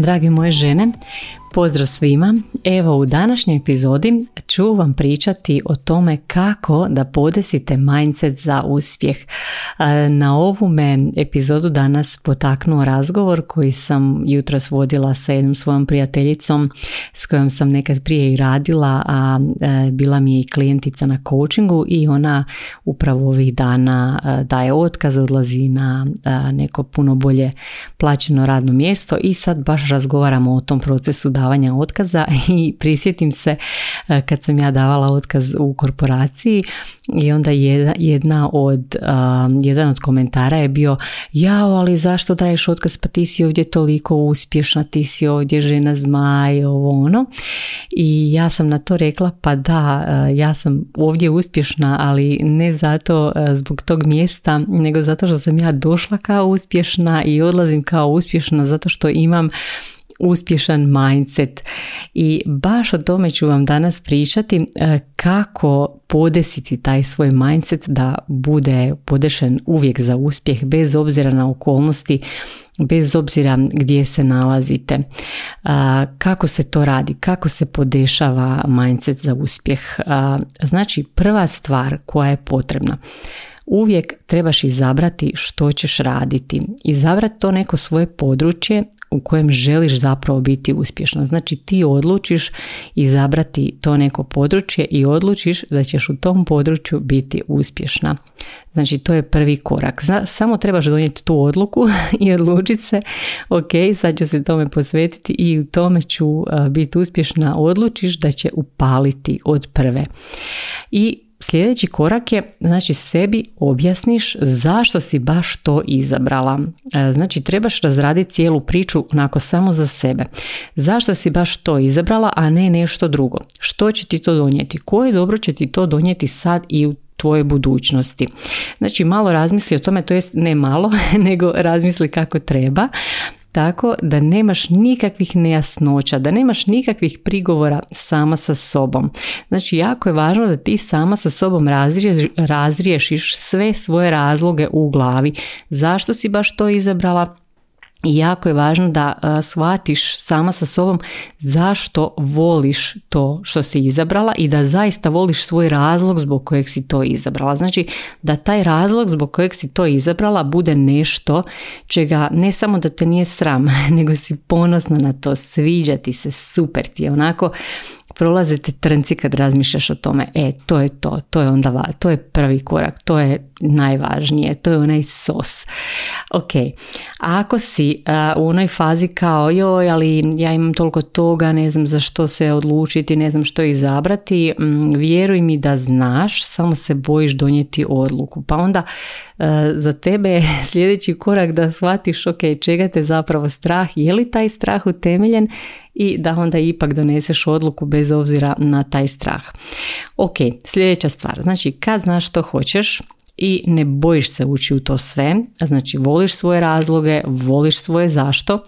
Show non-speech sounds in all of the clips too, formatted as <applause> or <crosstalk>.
Drage moje žene, pozdrav svima. Evo u današnjoj epizodi ću vam pričati o tome kako da podesite mindset za uspjeh. Na ovu me epizodu danas potaknuo razgovor koji sam jutros vodila sa jednom svojom prijateljicom s kojom sam nekad prije i radila, a e, bila mi je i klijentica na coachingu i ona upravo ovih dana e, daje otkaz, odlazi na e, neko puno bolje plaćeno radno mjesto i sad baš razgovaramo o tom procesu davanja otkaza <laughs> i prisjetim se kad sam ja davala otkaz u korporaciji i onda jedna, jedna od, jedan od komentara je bio jao, ali zašto daješ otkaz, pa ti si ovdje toliko uspješna, ti si ovdje žena zmaj, ovo ono. I ja sam na to rekla, pa da, ja sam ovdje uspješna, ali ne zato zbog tog mjesta, nego zato što sam ja došla kao uspješna i odlazim kao uspješna zato što imam uspješan mindset. I baš o tome ću vam danas pričati e, kako podesiti taj svoj mindset da bude podešen uvijek za uspjeh bez obzira na okolnosti bez obzira gdje se nalazite. Kako se to radi kako se podešava mindset za uspjeh? Znači prva stvar koja je potrebna uvijek trebaš izabrati što ćeš raditi. Izabrati to neko svoje područje u kojem želiš zapravo biti uspješna. Znači ti odlučiš izabrati to neko područje i odlučiš da ćeš u tom području biti uspješna. Znači to je prvi korak. Samo trebaš donijeti tu odluku <laughs> i odlučiti se ok, sad ću se tome posvetiti i u tome ću biti uspješna. Odlučiš da će upaliti od prve. I Sljedeći korak je, znači sebi objasniš zašto si baš to izabrala. E, znači trebaš razraditi cijelu priču onako samo za sebe. Zašto si baš to izabrala, a ne nešto drugo? Što će ti to donijeti? Koje dobro će ti to donijeti sad i u tvoje budućnosti. Znači malo razmisli o tome, to jest ne malo, <laughs> nego razmisli kako treba tako da nemaš nikakvih nejasnoća, da nemaš nikakvih prigovora sama sa sobom. Znači jako je važno da ti sama sa sobom razriješiš sve svoje razloge u glavi. Zašto si baš to izabrala? I jako je važno da shvatiš sama sa sobom zašto voliš to što si izabrala i da zaista voliš svoj razlog zbog kojeg si to izabrala. Znači da taj razlog zbog kojeg si to izabrala bude nešto čega ne samo da te nije sram, <laughs> nego si ponosna na to, sviđa ti se, super ti je onako prolaze te trnci kad razmišljaš o tome, e, to je to, to je onda, to je prvi korak, to je najvažnije, to je onaj sos. Ok, ako si u onoj fazi kao, joj, ali ja imam toliko toga, ne znam za što se odlučiti, ne znam što izabrati, vjeruj mi da znaš, samo se bojiš donijeti odluku. Pa onda za tebe je <laughs> sljedeći korak da shvatiš, ok, čega te zapravo strah, je li taj strah utemeljen i da onda ipak doneseš odluku bez obzira na taj strah. Ok, sljedeća stvar, znači kad znaš što hoćeš, i ne bojiš se ući u to sve, znači voliš svoje razloge, voliš svoje zašto.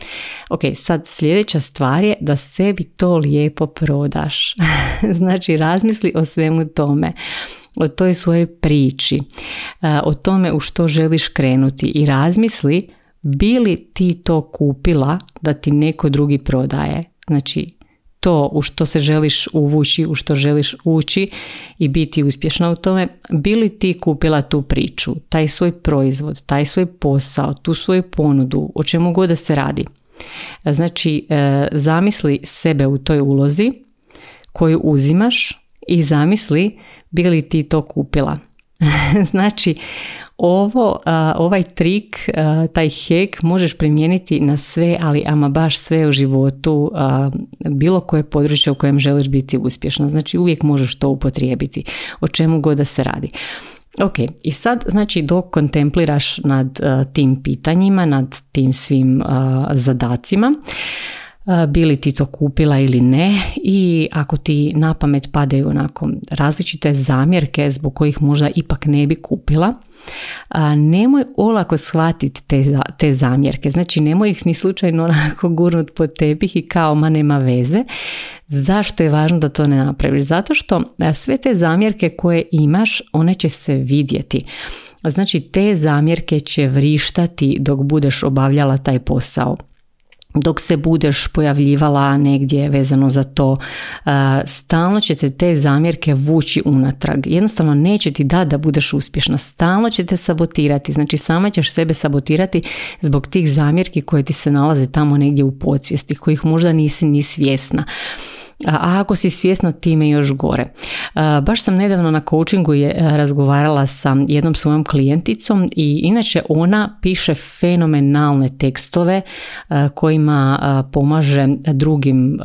Ok, sad sljedeća stvar je da sebi to lijepo prodaš. <laughs> znači razmisli o svemu tome o toj svojoj priči, o tome u što želiš krenuti i razmisli bi li ti to kupila da ti neko drugi prodaje. Znači, to u što se želiš uvući, u što želiš ući i biti uspješna u tome, bili ti kupila tu priču, taj svoj proizvod, taj svoj posao, tu svoju ponudu, o čemu god da se radi. Znači, e, zamisli sebe u toj ulozi koju uzimaš i zamisli bili ti to kupila. <laughs> znači, ovo, ovaj trik, taj hek možeš primijeniti na sve, ali ama baš sve u životu, bilo koje područje u kojem želiš biti uspješna. Znači uvijek možeš to upotrijebiti, o čemu god da se radi. Ok, i sad znači dok kontempliraš nad tim pitanjima, nad tim svim zadacima, bili ti to kupila ili ne i ako ti na pamet padaju onako različite zamjerke zbog kojih možda ipak ne bi kupila, nemoj olako shvatiti te, te zamjerke. Znači nemoj ih ni slučajno onako gurnut pod tepih i kao ma nema veze. Zašto je važno da to ne napraviš? Zato što sve te zamjerke koje imaš, one će se vidjeti. Znači te zamjerke će vrištati dok budeš obavljala taj posao dok se budeš pojavljivala negdje vezano za to, stalno će te te zamjerke vući unatrag. Jednostavno neće ti da da budeš uspješna. Stalno će te sabotirati. Znači sama ćeš sebe sabotirati zbog tih zamjerki koje ti se nalaze tamo negdje u podsvijesti, kojih možda nisi ni svjesna a ako si svjesna time još gore. Baš sam nedavno na coachingu je razgovarala sa jednom svojom klijenticom i inače ona piše fenomenalne tekstove kojima pomaže drugim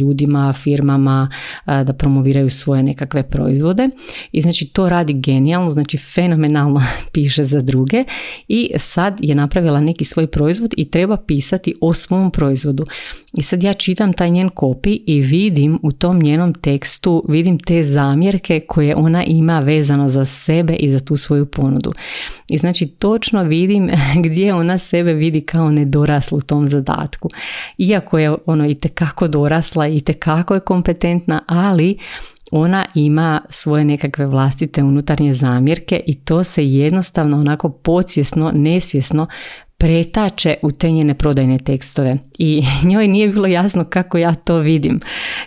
ljudima, firmama da promoviraju svoje nekakve proizvode i znači to radi genijalno, znači fenomenalno <laughs> piše za druge i sad je napravila neki svoj proizvod i treba pisati o svom proizvodu. I sad ja čitam taj njen kopi i vidim u tom njenom tekstu, vidim te zamjerke koje ona ima vezano za sebe i za tu svoju ponudu. I znači točno vidim <laughs> gdje ona sebe vidi kao nedoraslu u tom zadatku. Iako je ono i tekako dorasla i tekako je kompetentna, ali ona ima svoje nekakve vlastite unutarnje zamjerke i to se jednostavno onako podsvjesno, nesvjesno pretače u te njene prodajne tekstove. I <laughs> njoj nije bilo jasno kako ja to vidim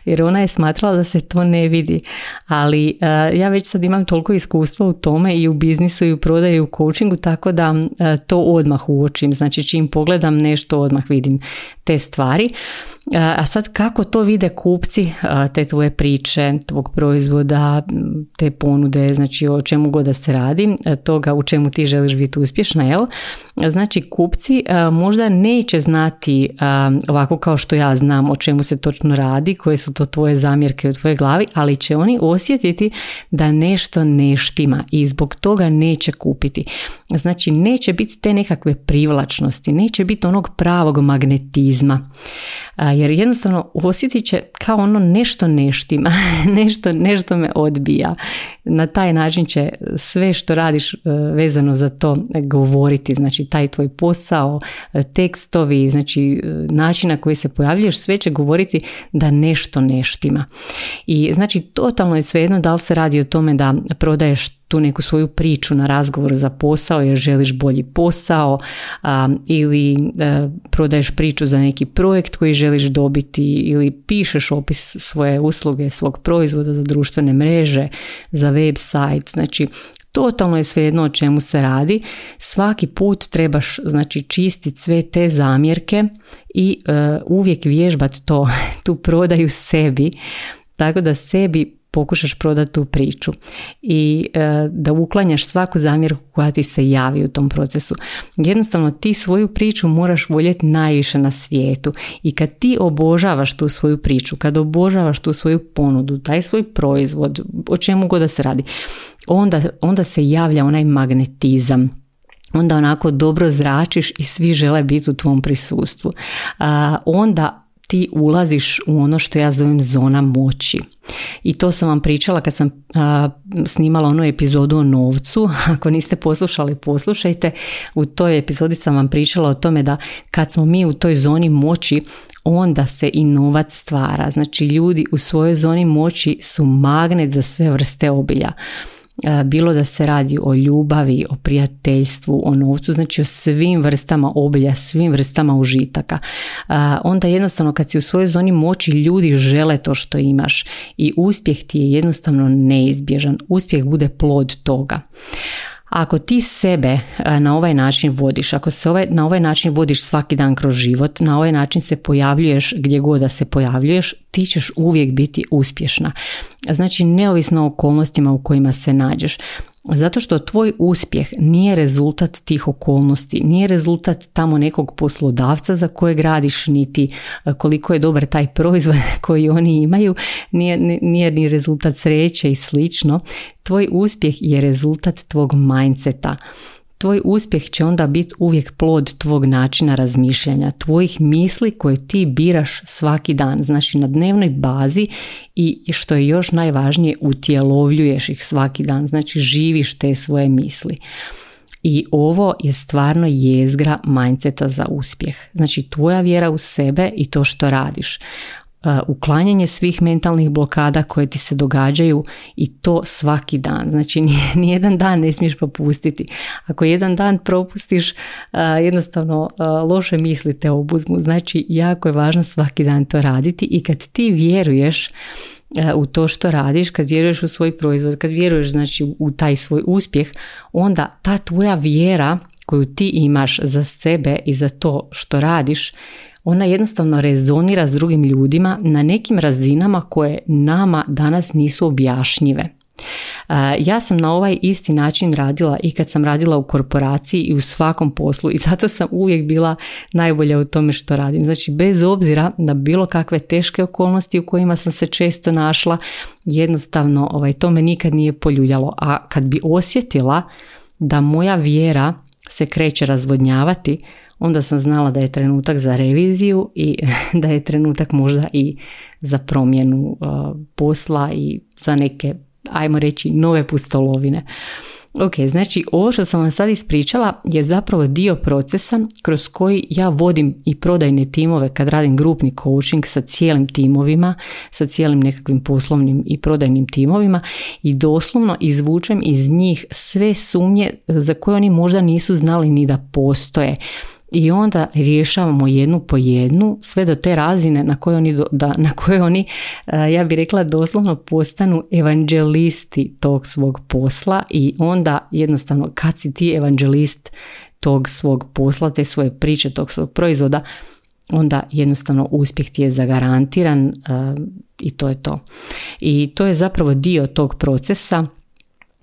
jer ona je smatrala da se to ne vidi. Ali uh, ja već sad imam toliko iskustva u tome i u biznisu i u prodaju i u coachingu tako da uh, to odmah uočim. Znači čim pogledam nešto odmah vidim te stvari a sad kako to vide kupci te tvoje priče, tvog proizvoda, te ponude, znači o čemu god da se radi, toga u čemu ti želiš biti uspješna, jel? Znači kupci možda neće znati ovako kao što ja znam o čemu se točno radi, koje su to tvoje zamjerke u tvojoj glavi, ali će oni osjetiti da nešto ne štima i zbog toga neće kupiti. Znači neće biti te nekakve privlačnosti, neće biti onog pravog magnetizma jer jednostavno osjetit će kao ono nešto neštima, <laughs> nešto, nešto me odbija. Na taj način će sve što radiš e, vezano za to govoriti, znači taj tvoj posao, e, tekstovi, znači e, način na koji se pojavljuješ, sve će govoriti da nešto neštima. I znači totalno je svejedno da li se radi o tome da prodaješ tu neku svoju priču na razgovor za posao jer želiš bolji posao ili a, prodaješ priču za neki projekt koji želiš dobiti ili pišeš opis svoje usluge, svog proizvoda za društvene mreže, za website, znači Totalno je svejedno o čemu se radi. Svaki put trebaš znači čistiti sve te zamjerke i e, uvijek vježbati to, <laughs> tu prodaju sebi tako da sebi pokušaš prodati tu priču i e, da uklanjaš svaku zamjerku koja ti se javi u tom procesu. Jednostavno ti svoju priču moraš voljeti najviše na svijetu i kad ti obožavaš tu svoju priču, kad obožavaš tu svoju ponudu, taj svoj proizvod, o čemu god da se radi, onda, onda se javlja onaj magnetizam onda onako dobro zračiš i svi žele biti u tvom prisustvu. A, onda ti ulaziš u ono što ja zovem zona moći. I to sam vam pričala kad sam snimala onu epizodu o novcu. <laughs> Ako niste poslušali, poslušajte. U toj epizodi sam vam pričala o tome da kad smo mi u toj zoni moći, onda se i novac stvara. Znači ljudi u svojoj zoni moći su magnet za sve vrste obilja bilo da se radi o ljubavi, o prijateljstvu, o novcu, znači o svim vrstama obilja, svim vrstama užitaka. Onda jednostavno kad si u svojoj zoni moći ljudi žele to što imaš i uspjeh ti je jednostavno neizbježan. Uspjeh bude plod toga. Ako ti sebe na ovaj način vodiš, ako se ovaj, na ovaj način vodiš svaki dan kroz život, na ovaj način se pojavljuješ gdje god da se pojavljuješ, ti ćeš uvijek biti uspješna. Znači, neovisno o okolnostima u kojima se nađeš. Zato što tvoj uspjeh nije rezultat tih okolnosti, nije rezultat tamo nekog poslodavca za kojeg radiš, niti e, koliko je dobar taj proizvod <laughs> koji oni imaju, nije, nije ni rezultat sreće i slično. Tvoj uspjeh je rezultat tvog mindseta tvoj uspjeh će onda biti uvijek plod tvog načina razmišljanja, tvojih misli koje ti biraš svaki dan, znači na dnevnoj bazi i što je još najvažnije utjelovljuješ ih svaki dan, znači živiš te svoje misli. I ovo je stvarno jezgra mindseta za uspjeh. Znači tvoja vjera u sebe i to što radiš. Uklanjanje svih mentalnih blokada koje ti se događaju i to svaki dan. Znači nijedan <laughs> dan ne smiješ propustiti. Ako jedan dan propustiš, jednostavno loše misli te obuzmu. Znači jako je važno svaki dan to raditi i kad ti vjeruješ u to što radiš, kad vjeruješ u svoj proizvod, kad vjeruješ znači u taj svoj uspjeh, onda ta tvoja vjera koju ti imaš za sebe i za to što radiš ona jednostavno rezonira s drugim ljudima na nekim razinama koje nama danas nisu objašnjive. Ja sam na ovaj isti način radila i kad sam radila u korporaciji i u svakom poslu i zato sam uvijek bila najbolja u tome što radim. Znači bez obzira na bilo kakve teške okolnosti u kojima sam se često našla, jednostavno ovaj, to me nikad nije poljuljalo. A kad bi osjetila da moja vjera se kreće razvodnjavati, onda sam znala da je trenutak za reviziju i <laughs> da je trenutak možda i za promjenu uh, posla i za neke, ajmo reći, nove pustolovine. Ok, znači ovo što sam vam sad ispričala je zapravo dio procesa kroz koji ja vodim i prodajne timove kad radim grupni coaching sa cijelim timovima, sa cijelim nekakvim poslovnim i prodajnim timovima i doslovno izvučem iz njih sve sumnje za koje oni možda nisu znali ni da postoje i onda rješavamo jednu po jednu sve do te razine na koje oni, da, na koje oni e, ja bih rekla doslovno postanu evanđelisti tog svog posla i onda jednostavno kad si ti evanđelist tog svog posla, te svoje priče, tog svog proizvoda, onda jednostavno uspjeh ti je zagarantiran e, i to je to. I to je zapravo dio tog procesa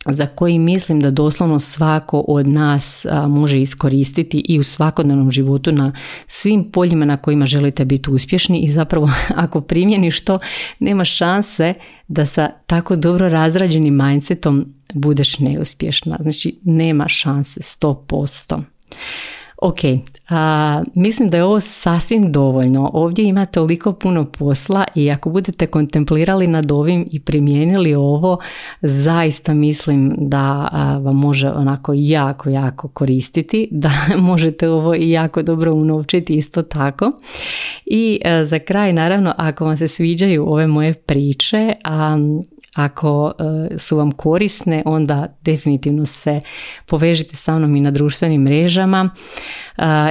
za koji mislim da doslovno svako od nas može iskoristiti i u svakodnevnom životu na svim poljima na kojima želite biti uspješni i zapravo <laughs> ako primjeniš to nema šanse da sa tako dobro razrađenim mindsetom budeš neuspješna. Znači nema šanse 100%. Ok, a, mislim da je ovo sasvim dovoljno. Ovdje ima toliko puno posla i ako budete kontemplirali nad ovim i primijenili ovo, zaista mislim da vam može onako jako, jako koristiti, <laughs> da možete ovo i jako dobro unovčiti isto tako. I za kraj, naravno, ako vam se sviđaju ove moje priče, a ako e, su vam korisne, onda definitivno se povežite sa mnom i na društvenim mrežama.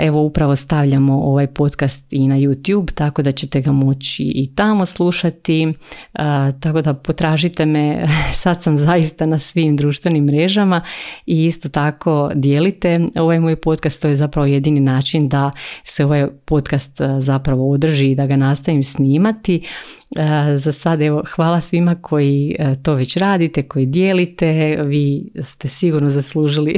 Evo upravo stavljamo ovaj podcast i na YouTube, tako da ćete ga moći i tamo slušati. Tako da potražite me, <laughs> sad sam zaista na svim društvenim mrežama i isto tako dijelite ovaj moj podcast, to je zapravo jedini način da se ovaj podcast zapravo održi i da ga nastavim snimati. Za sad evo hvala svima koji to već radite, koji dijelite, vi ste sigurno zaslužili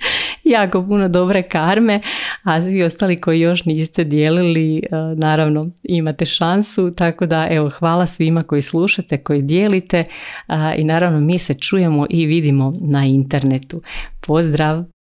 <laughs> jako puno dobre karme, a svi ostali koji još niste dijelili, naravno imate šansu, tako da evo hvala svima koji slušate, koji dijelite i naravno mi se čujemo i vidimo na internetu. Pozdrav!